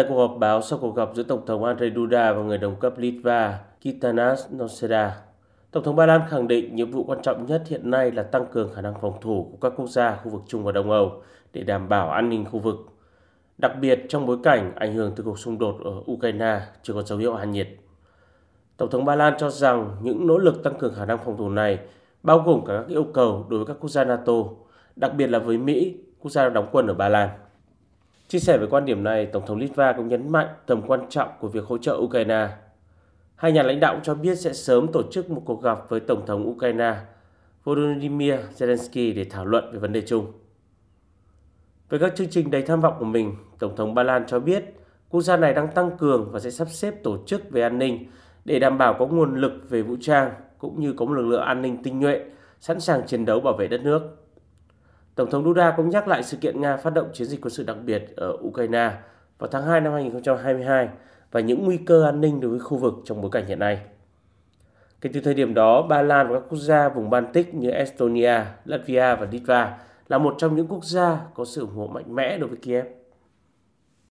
Tại cuộc họp báo sau cuộc gặp giữa Tổng thống Andrzej Duda và người đồng cấp Litva Kitanas Noseda, Tổng thống Ba Lan khẳng định nhiệm vụ quan trọng nhất hiện nay là tăng cường khả năng phòng thủ của các quốc gia khu vực Trung và Đông Âu để đảm bảo an ninh khu vực. Đặc biệt trong bối cảnh ảnh hưởng từ cuộc xung đột ở Ukraine chưa có dấu hiệu hạ nhiệt. Tổng thống Ba Lan cho rằng những nỗ lực tăng cường khả năng phòng thủ này bao gồm cả các yêu cầu đối với các quốc gia NATO, đặc biệt là với Mỹ, quốc gia đóng quân ở Ba Lan. Chia sẻ về quan điểm này, Tổng thống Litva cũng nhấn mạnh tầm quan trọng của việc hỗ trợ Ukraine. Hai nhà lãnh đạo cũng cho biết sẽ sớm tổ chức một cuộc gặp với Tổng thống Ukraine Volodymyr Zelensky để thảo luận về vấn đề chung. Về các chương trình đầy tham vọng của mình, Tổng thống Ba Lan cho biết quốc gia này đang tăng cường và sẽ sắp xếp tổ chức về an ninh để đảm bảo có nguồn lực về vũ trang cũng như có một lực lượng an ninh tinh nhuệ sẵn sàng chiến đấu bảo vệ đất nước. Tổng thống Duda cũng nhắc lại sự kiện Nga phát động chiến dịch quân sự đặc biệt ở Ukraine vào tháng 2 năm 2022 và những nguy cơ an ninh đối với khu vực trong bối cảnh hiện nay. Kể từ thời điểm đó, Ba Lan và các quốc gia vùng Baltic như Estonia, Latvia và Litva là một trong những quốc gia có sự ủng hộ mạnh mẽ đối với Kiev.